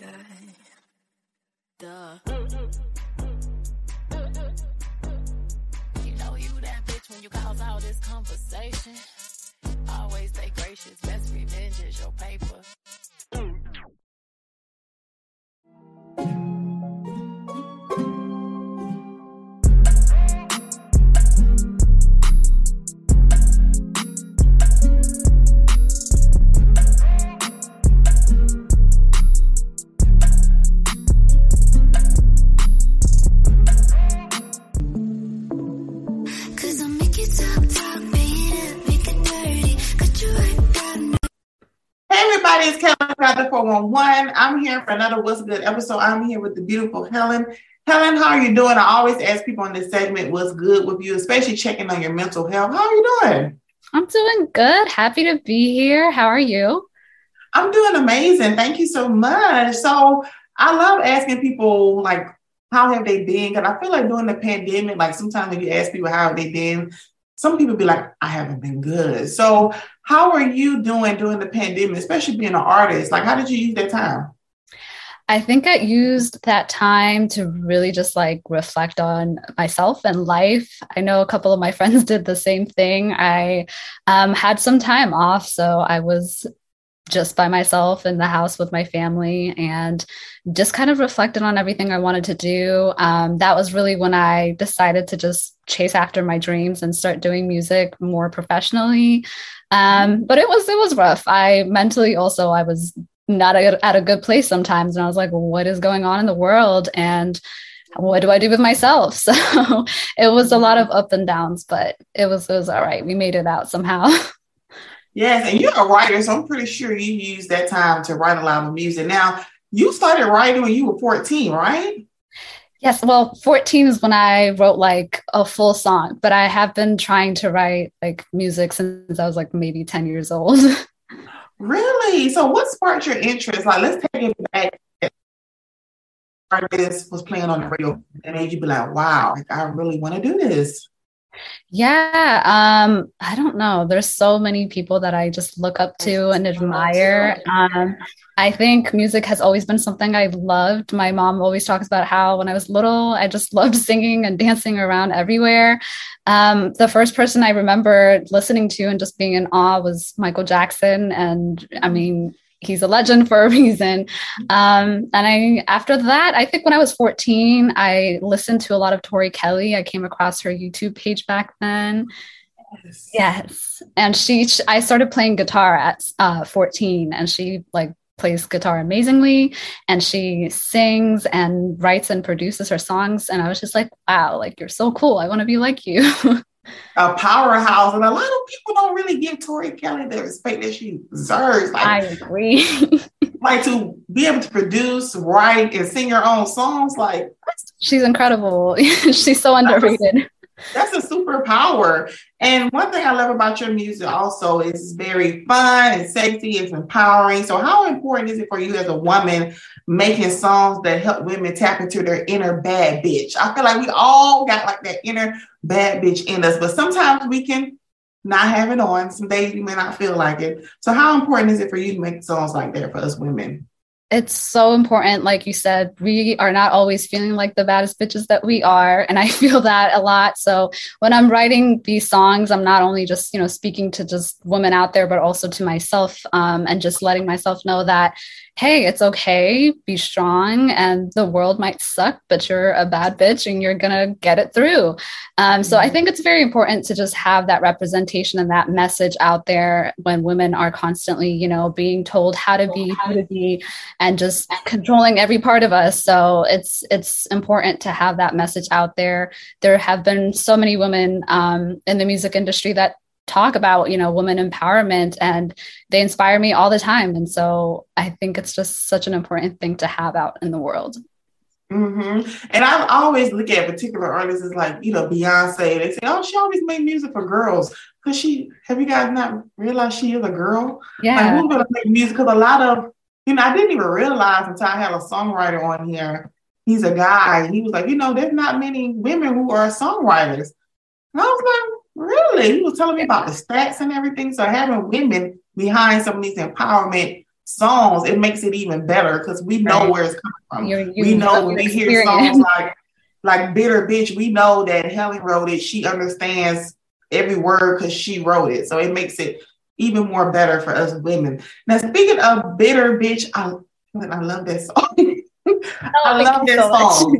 Okay. Duh. You know you that bitch when you cause all this conversation. Always stay gracious, best revenge is your paper. Everybody, it's Kelly Crowder 411. I'm here for another What's Good episode. I'm here with the beautiful Helen. Helen, how are you doing? I always ask people in this segment what's good with you, especially checking on your mental health. How are you doing? I'm doing good. Happy to be here. How are you? I'm doing amazing. Thank you so much. So I love asking people like how have they been? Because I feel like during the pandemic, like sometimes when you ask people how have they been, some people be like, I haven't been good. So how are you doing during the pandemic, especially being an artist? Like how did you use that time? I think I used that time to really just like reflect on myself and life. I know a couple of my friends did the same thing. I um, had some time off, so I was just by myself in the house with my family and just kind of reflected on everything I wanted to do. Um, that was really when I decided to just chase after my dreams and start doing music more professionally. Um, but it was it was rough. I mentally also I was not a, at a good place sometimes, and I was like, what is going on in the world? And what do I do with myself? So it was a lot of up and downs, but it was it was all right. We made it out somehow. Yes, and you're a writer, so I'm pretty sure you used that time to write a lot of music. Now, you started writing when you were 14, right? Yes, well, 14 is when I wrote like a full song, but I have been trying to write like music since I was like maybe 10 years old. Really? So, what sparked your interest? Like, let's take it back. Artist was playing on the radio and made you be like, wow, like, I really want to do this. Yeah, um I don't know. There's so many people that I just look up to and admire. Um I think music has always been something I loved. My mom always talks about how when I was little, I just loved singing and dancing around everywhere. Um, the first person I remember listening to and just being in awe was Michael Jackson. And I mean, he's a legend for a reason. Um, and I, after that, I think when I was 14, I listened to a lot of Tori Kelly. I came across her YouTube page back then. Yes. Yes. And she, I started playing guitar at uh, 14 and she like plays guitar amazingly and she sings and writes and produces her songs. And I was just like, wow, like you're so cool. I want to be like you. A powerhouse. And a lot of people don't really give Tori Kelly the respect that she deserves. Like, I agree. like to be able to produce, write, and sing your own songs, like She's incredible. She's so underrated. That's a superpower. And one thing I love about your music also is very fun and sexy, it's empowering. So, how important is it for you as a woman making songs that help women tap into their inner bad bitch? I feel like we all got like that inner bad bitch in us, but sometimes we can not have it on. Some days we may not feel like it. So, how important is it for you to make songs like that for us women? It's so important. Like you said, we are not always feeling like the baddest bitches that we are. And I feel that a lot. So when I'm writing these songs, I'm not only just, you know, speaking to just women out there, but also to myself um, and just letting myself know that, hey, it's okay, be strong, and the world might suck, but you're a bad bitch and you're to get it through. Um, so I think it's very important to just have that representation and that message out there when women are constantly, you know, being told how to be, who to be, and just controlling every part of us. So it's it's important to have that message out there. There have been so many women um, in the music industry that talk about you know women empowerment and they inspire me all the time and so i think it's just such an important thing to have out in the world hmm And I always look at particular artists as like, you know, Beyonce. They say, oh, she always made music for girls. Because she, have you guys not realized she is a girl? Like, yeah who's going to make music? Because a lot of, you know, I didn't even realize until I had a songwriter on here. He's a guy. He was like, you know, there's not many women who are songwriters. And I was like, really? He was telling me about the stats and everything. So having women behind some of these empowerment songs, it makes it even better because we know Right. where it's coming from. You- you we know when we hear songs like like bitter bitch, we know that Helen wrote it. She understands every word because she wrote it. So it makes it even more better for us women. Now speaking of bitter bitch, I I love that song. Oh, I love that song.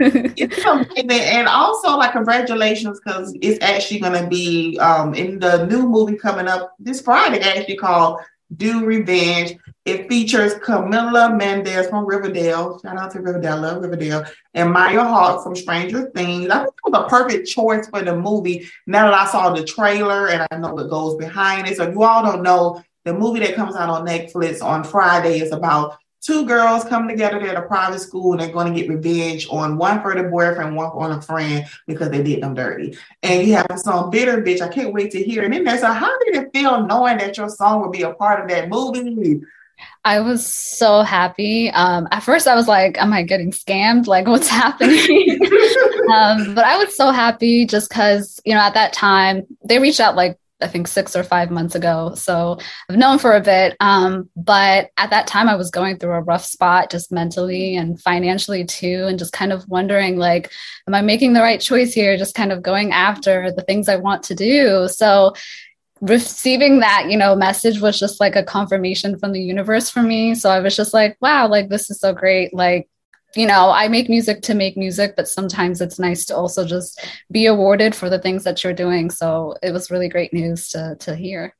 And also, like, congratulations because it's actually going to be um, in the new movie coming up this Friday, actually called Do Revenge. It features Camila Mendes from Riverdale. Shout out to Riverdale, love Riverdale. And Maya Hawke from Stranger Things. I think it was a perfect choice for the movie now that I saw the trailer and I know what goes behind it. So, if you all don't know, the movie that comes out on Netflix on Friday is about two girls come together They're at a private school and they're going to get revenge on one for the boyfriend, one on a friend because they did them dirty. And you have song Bitter Bitch. I can't wait to hear it. And then there's a how did it feel knowing that your song would be a part of that movie? I was so happy. Um, at first, I was like, "Am I getting scammed? Like, what's happening?" um, but I was so happy just because you know at that time they reached out like I think six or five months ago. So I've known for a bit. Um, but at that time, I was going through a rough spot just mentally and financially too, and just kind of wondering like, am I making the right choice here? Just kind of going after the things I want to do. So receiving that you know message was just like a confirmation from the universe for me so i was just like wow like this is so great like you know i make music to make music but sometimes it's nice to also just be awarded for the things that you're doing so it was really great news to to hear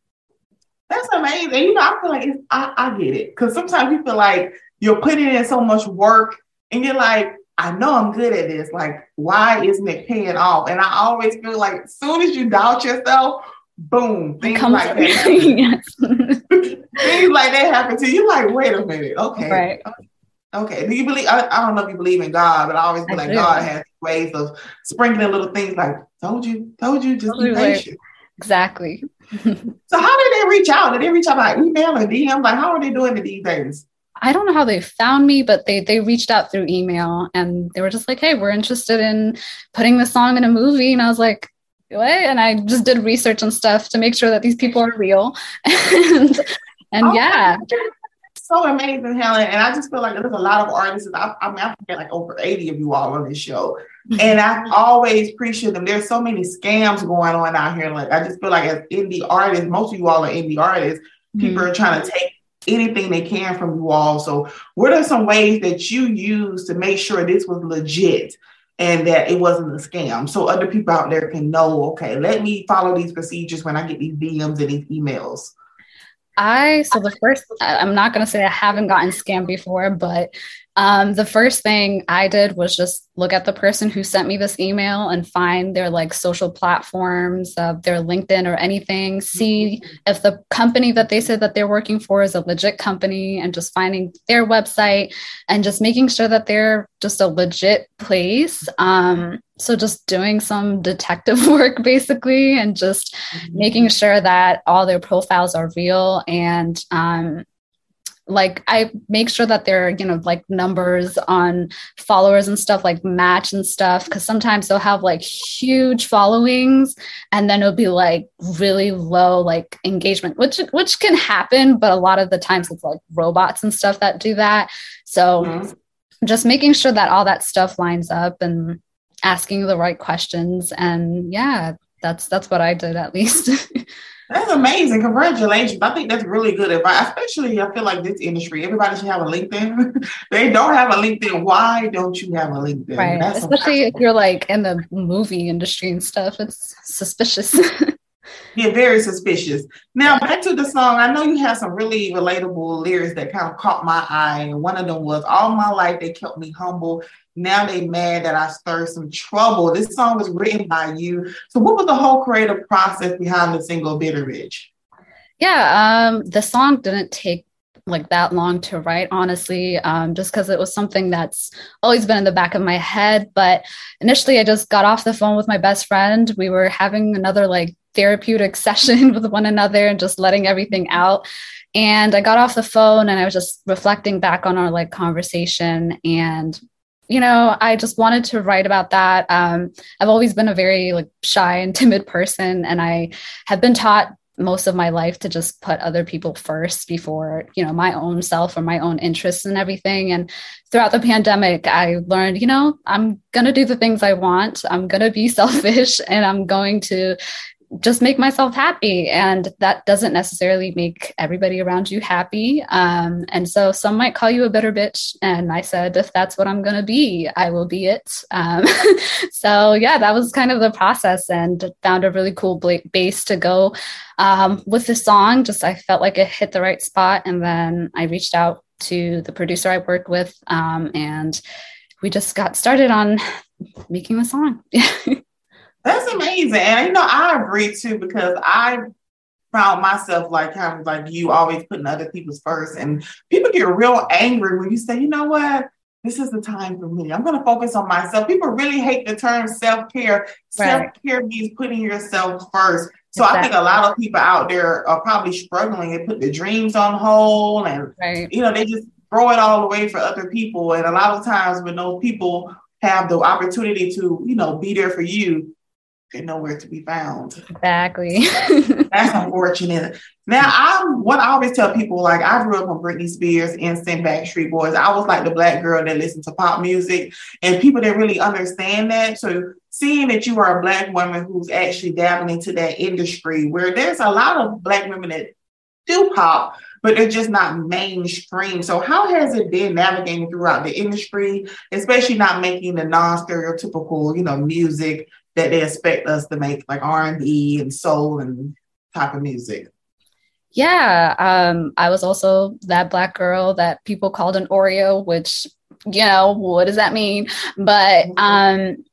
That's amazing. You know, I feel like it's, I, I get it because sometimes you feel like you're putting in so much work and you're like, I know I'm good at this. Like, why isn't it paying off? And I always feel like as soon as you doubt yourself, boom, things Comes- like that. happen. things like that happen to you. You're like, wait a minute, okay, right okay. Do you believe? I, I don't know if you believe in God, but I always feel I like do. God has ways of sprinkling little things like, told you, told you, just be Totally. patient. exactly So how did they reach out? Did they reach out by email or DM? Like, how are they doing it these days? I don't know how they found me, but they they reached out through email and they were just like, "Hey, we're interested in putting this song in a movie." And I was like, "What?" And I just did research and stuff to make sure that these people are real. and and Oh, yeah, So amazing, Helen. And I just feel like there's a lot of artists. I, I mean, I forget like over 80 of you all on this show. Mm-hmm. And I always appreciate them. There's so many scams going on out here. Like, I just feel like as indie artists, most of you all are indie artists. People mm-hmm. are trying to take anything they can from you all. So, what are some ways that you use to make sure this was legit and that it wasn't a scam? So, other people out there can know, okay, let me follow these procedures when I get these DMs and these emails. I so the first I'm not gonna say I haven't gotten scammed before, but um, the first thing I did was just look at the person who sent me this email and find their like social platforms, uh, their LinkedIn or anything. See if the company that they said that they're working for is a legit company, and just finding their website and just making sure that they're just a legit place. Um, so just doing some detective work basically, and just making sure that all their profiles are real and um like I make sure that their you know like numbers on followers and stuff like match and stuff because sometimes they'll have like huge followings and then it'll be like really low like engagement which which can happen but a lot of the times it's like robots and stuff that do that. So Mhm. just making sure that all that stuff lines up and asking the right questions. And yeah that's that's what I did at least That's amazing. Congratulations. I think that's really good advice, especially I feel like this industry, everybody should have a LinkedIn. they don't have a LinkedIn. Why don't you have a LinkedIn? right That's especially if you're like in the movie industry and stuff it's suspicious yeah, very suspicious. Now back to the song. I know you have some really relatable lyrics that kind of caught my eye. And one of them was all my life they kept me humble. Now they mad that I stirred some trouble. This song was written by you. So what was the whole creative process behind the single Bitter Bitch? yeah um the song didn't take like that long to write honestly um just because it was something that's always been in the back of my head. But initially i just got off the phone with my best friend. We were having another like therapeutic session with one another and just letting everything out. And i got off the phone and i was just reflecting back on our like conversation. And you know i just wanted to write about that. Um, i've always been a very like shy and timid person. And i have been taught most of my life to just put other people first before you know my own self or my own interests and everything. And throughout the pandemic i learned you know i'm going to do the things i want. I'm going to be selfish and i'm going to just make myself happy. And that doesn't necessarily make everybody around you happy. Um, and so some might call you a bitter bitch. And I said, if that's what I'm going to be, I will be it. Um, so yeah, that was kind of the process and found a really cool base to go um, with the song. Just I felt like it hit the right spot. And then I reached out to the producer I worked with um, and we just got started on making the song. That's amazing. And you know, I agree too because I found myself like kind of like you always putting other people's first. And people get real angry when you say, you know what? This is the time for me. I'm going to focus on myself. People really hate the term self care. Right. Self care means putting yourself first. So exactly. I think a lot of people out there are probably struggling and put their dreams on hold and, right. you know, they just throw it all away for other people. And a lot of times when those people have the opportunity to, you know, be there for you, they're nowhere to be found. Exactly. That's unfortunate. Now, I'm what I always tell people like I grew up on Britney Spears and NSYNC Backstreet Boys. I was like the black girl that listened to pop music, and people that really understand that. So, seeing that you are a black woman who's actually dabbling into that industry, where there's a lot of black women that do pop, but they're just not mainstream. So, how has it been navigating throughout the industry, especially not making the non-stereotypical, you know, music that they expect us to make like R&B and soul and type of music. Yeah, um, I was also that black girl that people called an Oreo, which you know what does that mean? But mm-hmm. um,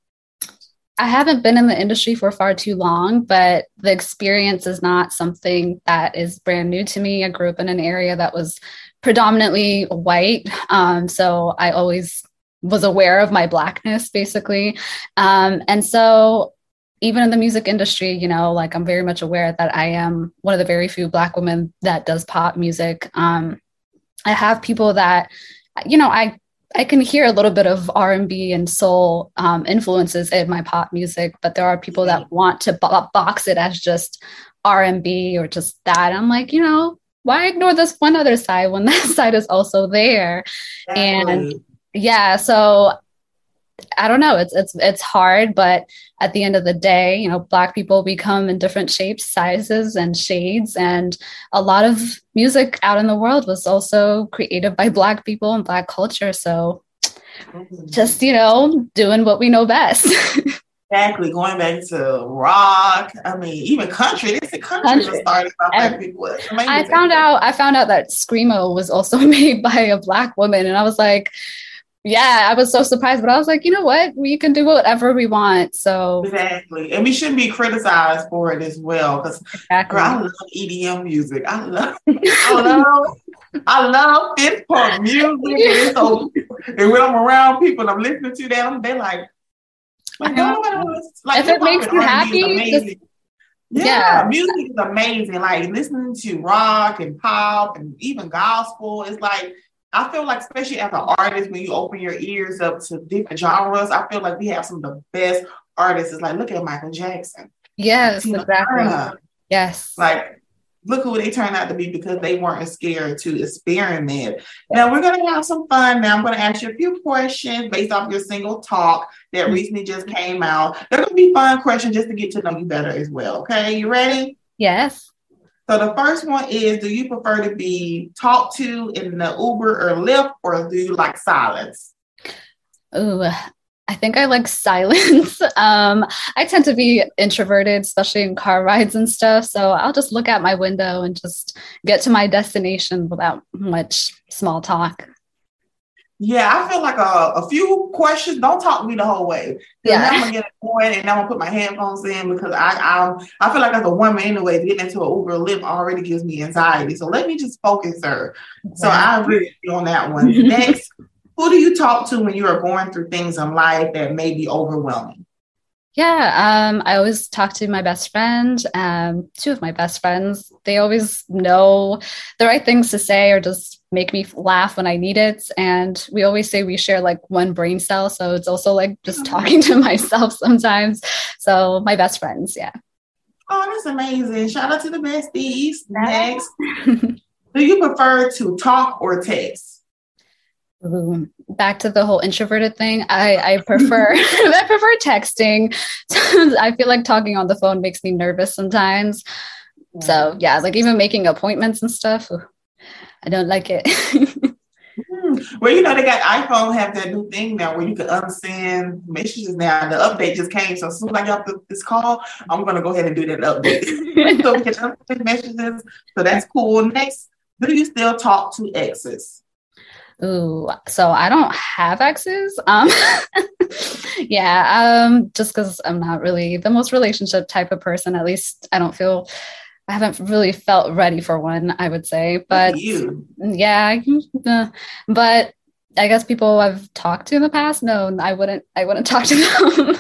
I haven't been in the industry for far too long, but the experience is not something that is brand new to me. I grew up in an area that was predominantly white, um, so I always was aware of my blackness basically. Um, and so even in the music industry you know like i'm very much aware that i am one of the very few black women that does pop music. Um, i have people that you know i i can hear a little bit of r&b and soul um, influences in my pop music but there are people that want to bo- box it as just r&b or just that. I'm like you know why ignore this one other side when that side is also there? Exactly. and yeah so i don't know it's it's it's hard but at the end of the day you know black people become in different shapes sizes and shades and a lot of music out in the world was also created by black people and black culture so just you know doing what we know best Exactly, going back to rock. I mean, even country. This country, country. was started by black people. I found out. I found out that screamo was also made by a black woman, and I was like, yeah, I was so surprised, but I was like, you know what? We can do whatever we want. So exactly, and we shouldn't be criticized for it as well. Because exactly. I love EDM music. I love, I love, I love fifth part music. And so, and when I'm around people and I'm listening to them, they're like, like, like if it makes you happy, just, yeah, yeah, music is amazing. Like listening to rock and pop and even gospel is like I feel like, especially as an artist, when you open your ears up to different genres, I feel like we have some of the best artists. It's like, look at Michael Jackson. Yes, exactly. Yes. Like, look who they turned out to be because they weren't scared to experiment. Now, we're going to have some fun. Now, I'm going to ask you a few questions based off your single talk that mm-hmm. recently just came out. They're going to be fun questions just to get to know you better as well. Okay, you ready? Yes. So the first one is do you prefer to be talked to in the Uber or Lyft or do you like silence? Oh, I think I like silence. um, I tend to be introverted, especially in car rides and stuff. So I'll just look out my window and just get to my destination without much small talk. Yeah, I feel like a, a few questions. Don't talk to me the whole way. Yeah, I'm gonna get annoyed and I'm gonna put my headphones in because I I I feel like as a woman anyway, getting into an Uber Lyft already gives me anxiety. So let me just focus, sir. So I agree on that one. Next, who do you talk to when you are going through things in life that may be overwhelming? Yeah, um, I always talk to my best friend, um, two of my best friends. They always know the right things to say or just make me laugh when I need it. And we always say we share like one brain cell. So it's also like just talking to myself sometimes. So my best friends, yeah. Oh, that's amazing. Shout out to the besties. Next. Do you prefer to talk or text? Ooh, back to the whole introverted thing. I, I prefer I prefer texting. I feel like talking on the phone makes me nervous sometimes. So yeah, like even making appointments and stuff. I don't like it. Hmm. Well, you know, they got iPhone have that new thing now where you can unsend messages now. The update just came. So as soon as I got this call, I'm gonna go ahead and do that update. so we can unsend messages. So that's cool. Next, do you still talk to exes? Ooh, so I don't have exes. Um, yeah, um, just because I'm not really the most relationship type of person. At least I don't feel I haven't really felt ready for one, I would say. But yeah, uh, but I guess people I've talked to in the past, no, I wouldn't I wouldn't talk to them.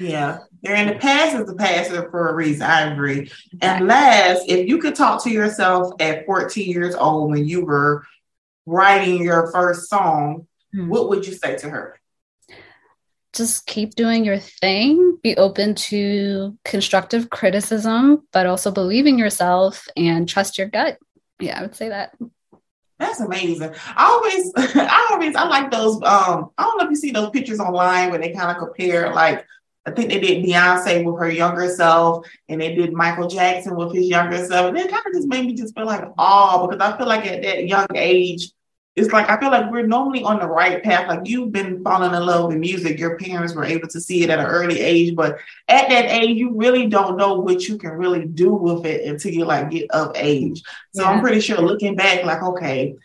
yeah. They're in the past is the past for a reason. I agree. And last, if you could talk to yourself at 14 years old when you were writing your first song, mm-hmm. what would you say to her? just keep doing your thing, be open to constructive criticism, but also believe in yourself and trust your gut. Yeah, I would say that. That's amazing. I always, I always, I like those. Um, I don't know if you see those pictures online where they kind of compare, like I think they did Beyonce with her younger self, and they did Michael Jackson with his younger self, and it kind of just made me just feel like oh, because I feel like at that young age, it's like I feel like we're normally on the right path. Like you've been falling in love with music. Your parents were able to see it at an early age, but at that age, you really don't know what you can really do with it until you like get of age. So yeah. I'm pretty sure looking back, like, okay,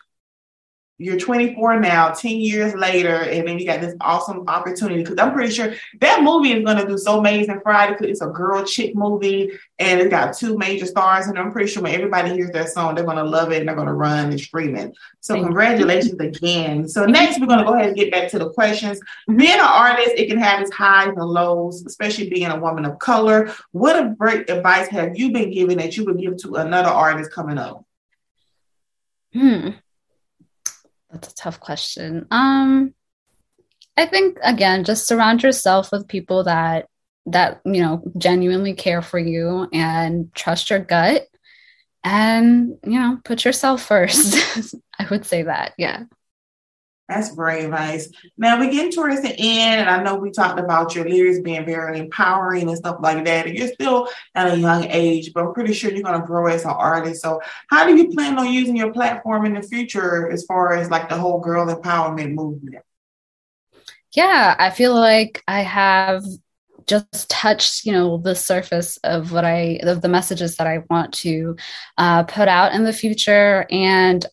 you're 24 now, 10 years later, and then you got this awesome opportunity. Because I'm pretty sure that movie is going to do so amazing Friday because it's a girl chick movie and it's got two major stars. And I'm pretty sure when everybody hears that song, they're going to love it and they're going to run and stream it. So, Thank congratulations you. again. So, next, we're going to go ahead and get back to the questions. Being an artist, it can have its highs and lows, especially being a woman of color. What great advice have you been given that you would give to another artist coming up? Hmm. That's a tough question. Um, I think again, just surround yourself with people that that you know genuinely care for you and trust your gut and you know put yourself first i would say that yeah that's great advice. Now we're getting towards the end, and I know we talked about your lyrics being very empowering and stuff like that. And you're still at a young age, but I'm pretty sure you're going to grow as an artist. So, how do you plan on using your platform in the future as far as like the whole girl empowerment movement? Yeah, I feel like I have just touched you know the surface of what i of the messages that i want to uh, put out in the future and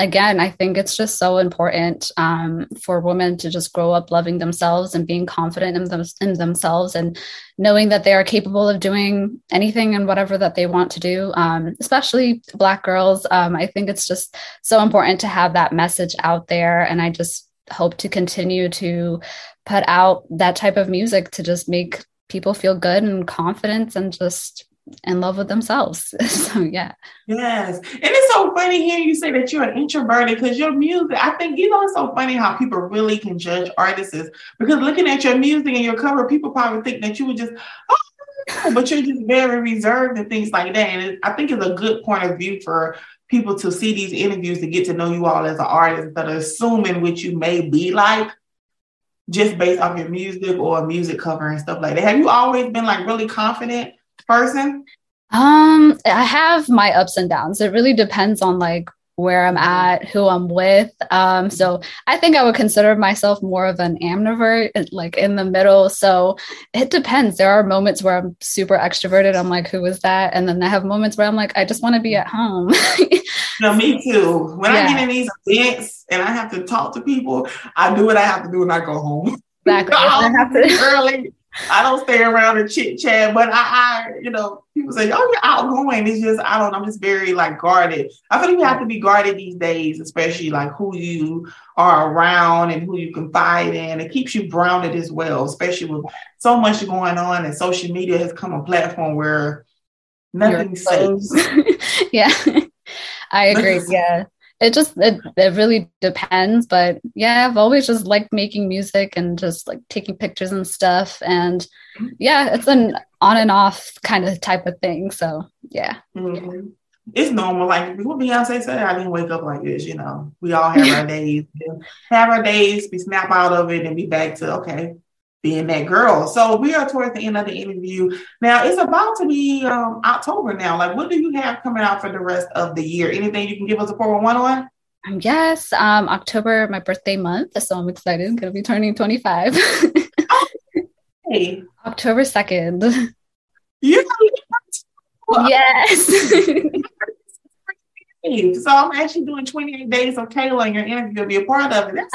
again, I think it's just so important um, for women to just grow up loving themselves and being confident in, them, in themselves and knowing that they are capable of doing anything and whatever that they want to do, um, especially Black girls. Um, I think it's just so important to have that message out there. And I just hope to continue to put out that type of music to just make people feel good and confident and just in love with themselves. so yeah. Yes. And it's so funny hearing you say that you're an introverted because your music, I think you know it's so funny how people really can judge artists because looking at your music and your cover, people probably think that you would just oh, but you're just very reserved and things like that. And it, I think it's a good point of view for people to see these interviews to get to know you all as an artist that are assuming what you may be like just based off your music or music cover and stuff like that. Have you always been like really confident person? Um, I have my ups and downs. It really depends on like where I'm at, who I'm with. Um, so I think I would consider myself more of an ambivert, like in the middle. So it depends. There are moments where I'm super extroverted. I'm like, who is that? And then I have moments where I'm like, I just want to be at home. no, me too. When yeah. I get in these events and I have to talk to people, I do what I have to do and I go home. Exactly. I have to early. I don't stay around and chit chat, but I, I, you know, people say, "Oh, you're outgoing." It's just I don't. I'm just very like guarded. I feel like you have to be guarded these days, especially like who you are around and who you confide in. It keeps you grounded as well, especially with so much going on and social media has come a platform where nothing's safe. yeah, I agree. yeah it just it, it really depends but yeah i've always just liked making music and just like taking pictures and stuff and yeah it's an on and off kind of type of thing so yeah. Mm-hmm. it's normal like what beyonce said i didn't wake up like this you know. We all have our days. Have our days we snap out of it and be back to okay being that girl. So we are towards the end of the interview. Now it's about to be um, October now. Like, what do you have coming out for the rest of the year? Anything you can give us a 411 on? Yes, um, October, my birthday month. So I'm excited. I'm going to be turning 25. hey. October 2nd. Yeah. Yes. So I'm actually doing 28 days of Kayla and your interview will be a part of it. That's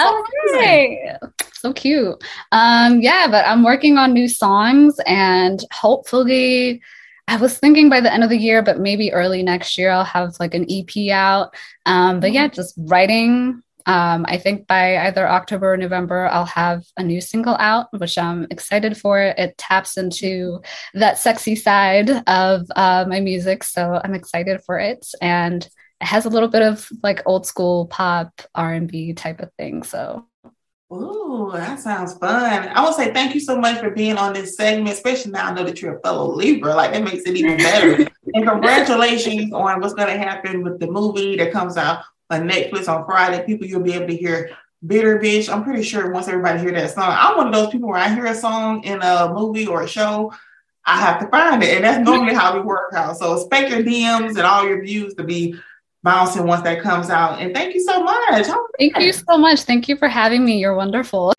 okay. So cute. Um, yeah, but I'm working on new songs and hopefully I was thinking by the end of the year, but maybe early next year I'll have like an EP out. Um, but yeah, just writing. Um, I think by either October or November, I'll have a new single out, which I'm excited for. It taps into that sexy side of uh, my music. So I'm excited for it. And it has a little bit of like old school pop R&B type of thing. So Oh, that sounds fun. I want to say thank you so much for being on this segment, especially now I know that you're a fellow Libra. Like that makes it even better. and congratulations on what's going to happen with the movie that comes out on Netflix on Friday. People, you'll be able to hear Bitter Bitch. I'm pretty sure once everybody hear that song, I'm one of those people where I hear a song in a movie or a show, I have to find it. And that's normally how we work out. So expect your DMs and all your views to be bouncing once that comes out. And thank you so much. Thank you so much. Thank you for having me. You're wonderful.